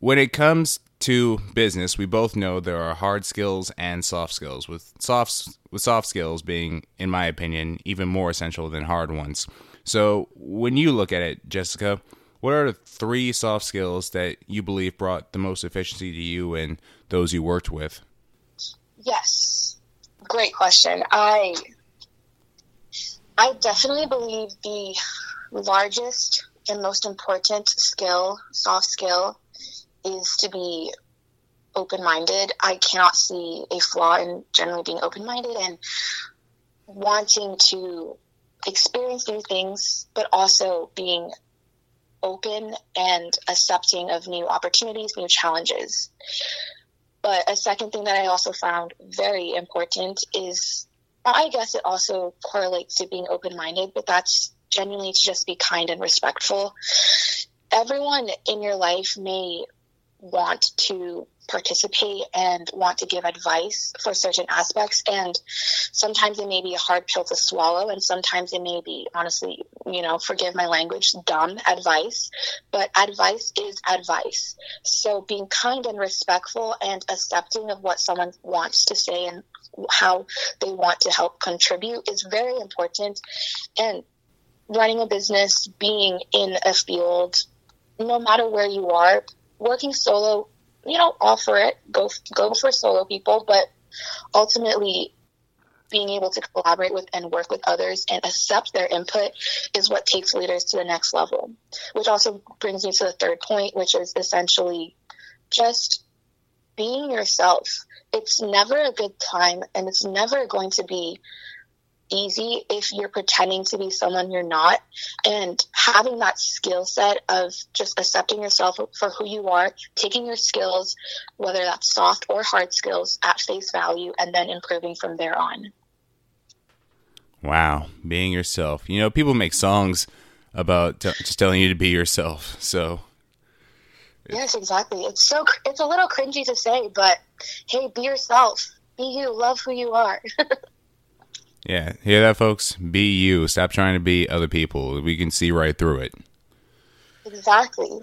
When it comes to business, we both know there are hard skills and soft skills. With soft with soft skills being, in my opinion, even more essential than hard ones. So, when you look at it, Jessica, what are the three soft skills that you believe brought the most efficiency to you and those you worked with? Yes, great question. I I definitely believe the largest and most important skill, soft skill, is to be open minded. I cannot see a flaw in generally being open minded and wanting to experience new things, but also being open and accepting of new opportunities, new challenges. But a second thing that I also found very important is I guess it also correlates to being open minded, but that's genuinely to just be kind and respectful. Everyone in your life may want to participate and want to give advice for certain aspects. And sometimes it may be a hard pill to swallow and sometimes it may be honestly you know forgive my language dumb advice. But advice is advice. So being kind and respectful and accepting of what someone wants to say and how they want to help contribute is very important. And running a business being in a field no matter where you are working solo, you know, offer it, go go for solo people, but ultimately being able to collaborate with and work with others and accept their input is what takes leaders to the next level. Which also brings me to the third point, which is essentially just being yourself. It's never a good time and it's never going to be easy if you're pretending to be someone you're not. And having that skill set of just accepting yourself for who you are taking your skills whether that's soft or hard skills at face value and then improving from there on. Wow. Being yourself. You know people make songs about t- just telling you to be yourself. So yes exactly. It's so it's a little cringy to say but hey be yourself. Be you. Love who you are Yeah, hear that, folks? Be you. Stop trying to be other people. We can see right through it. Exactly.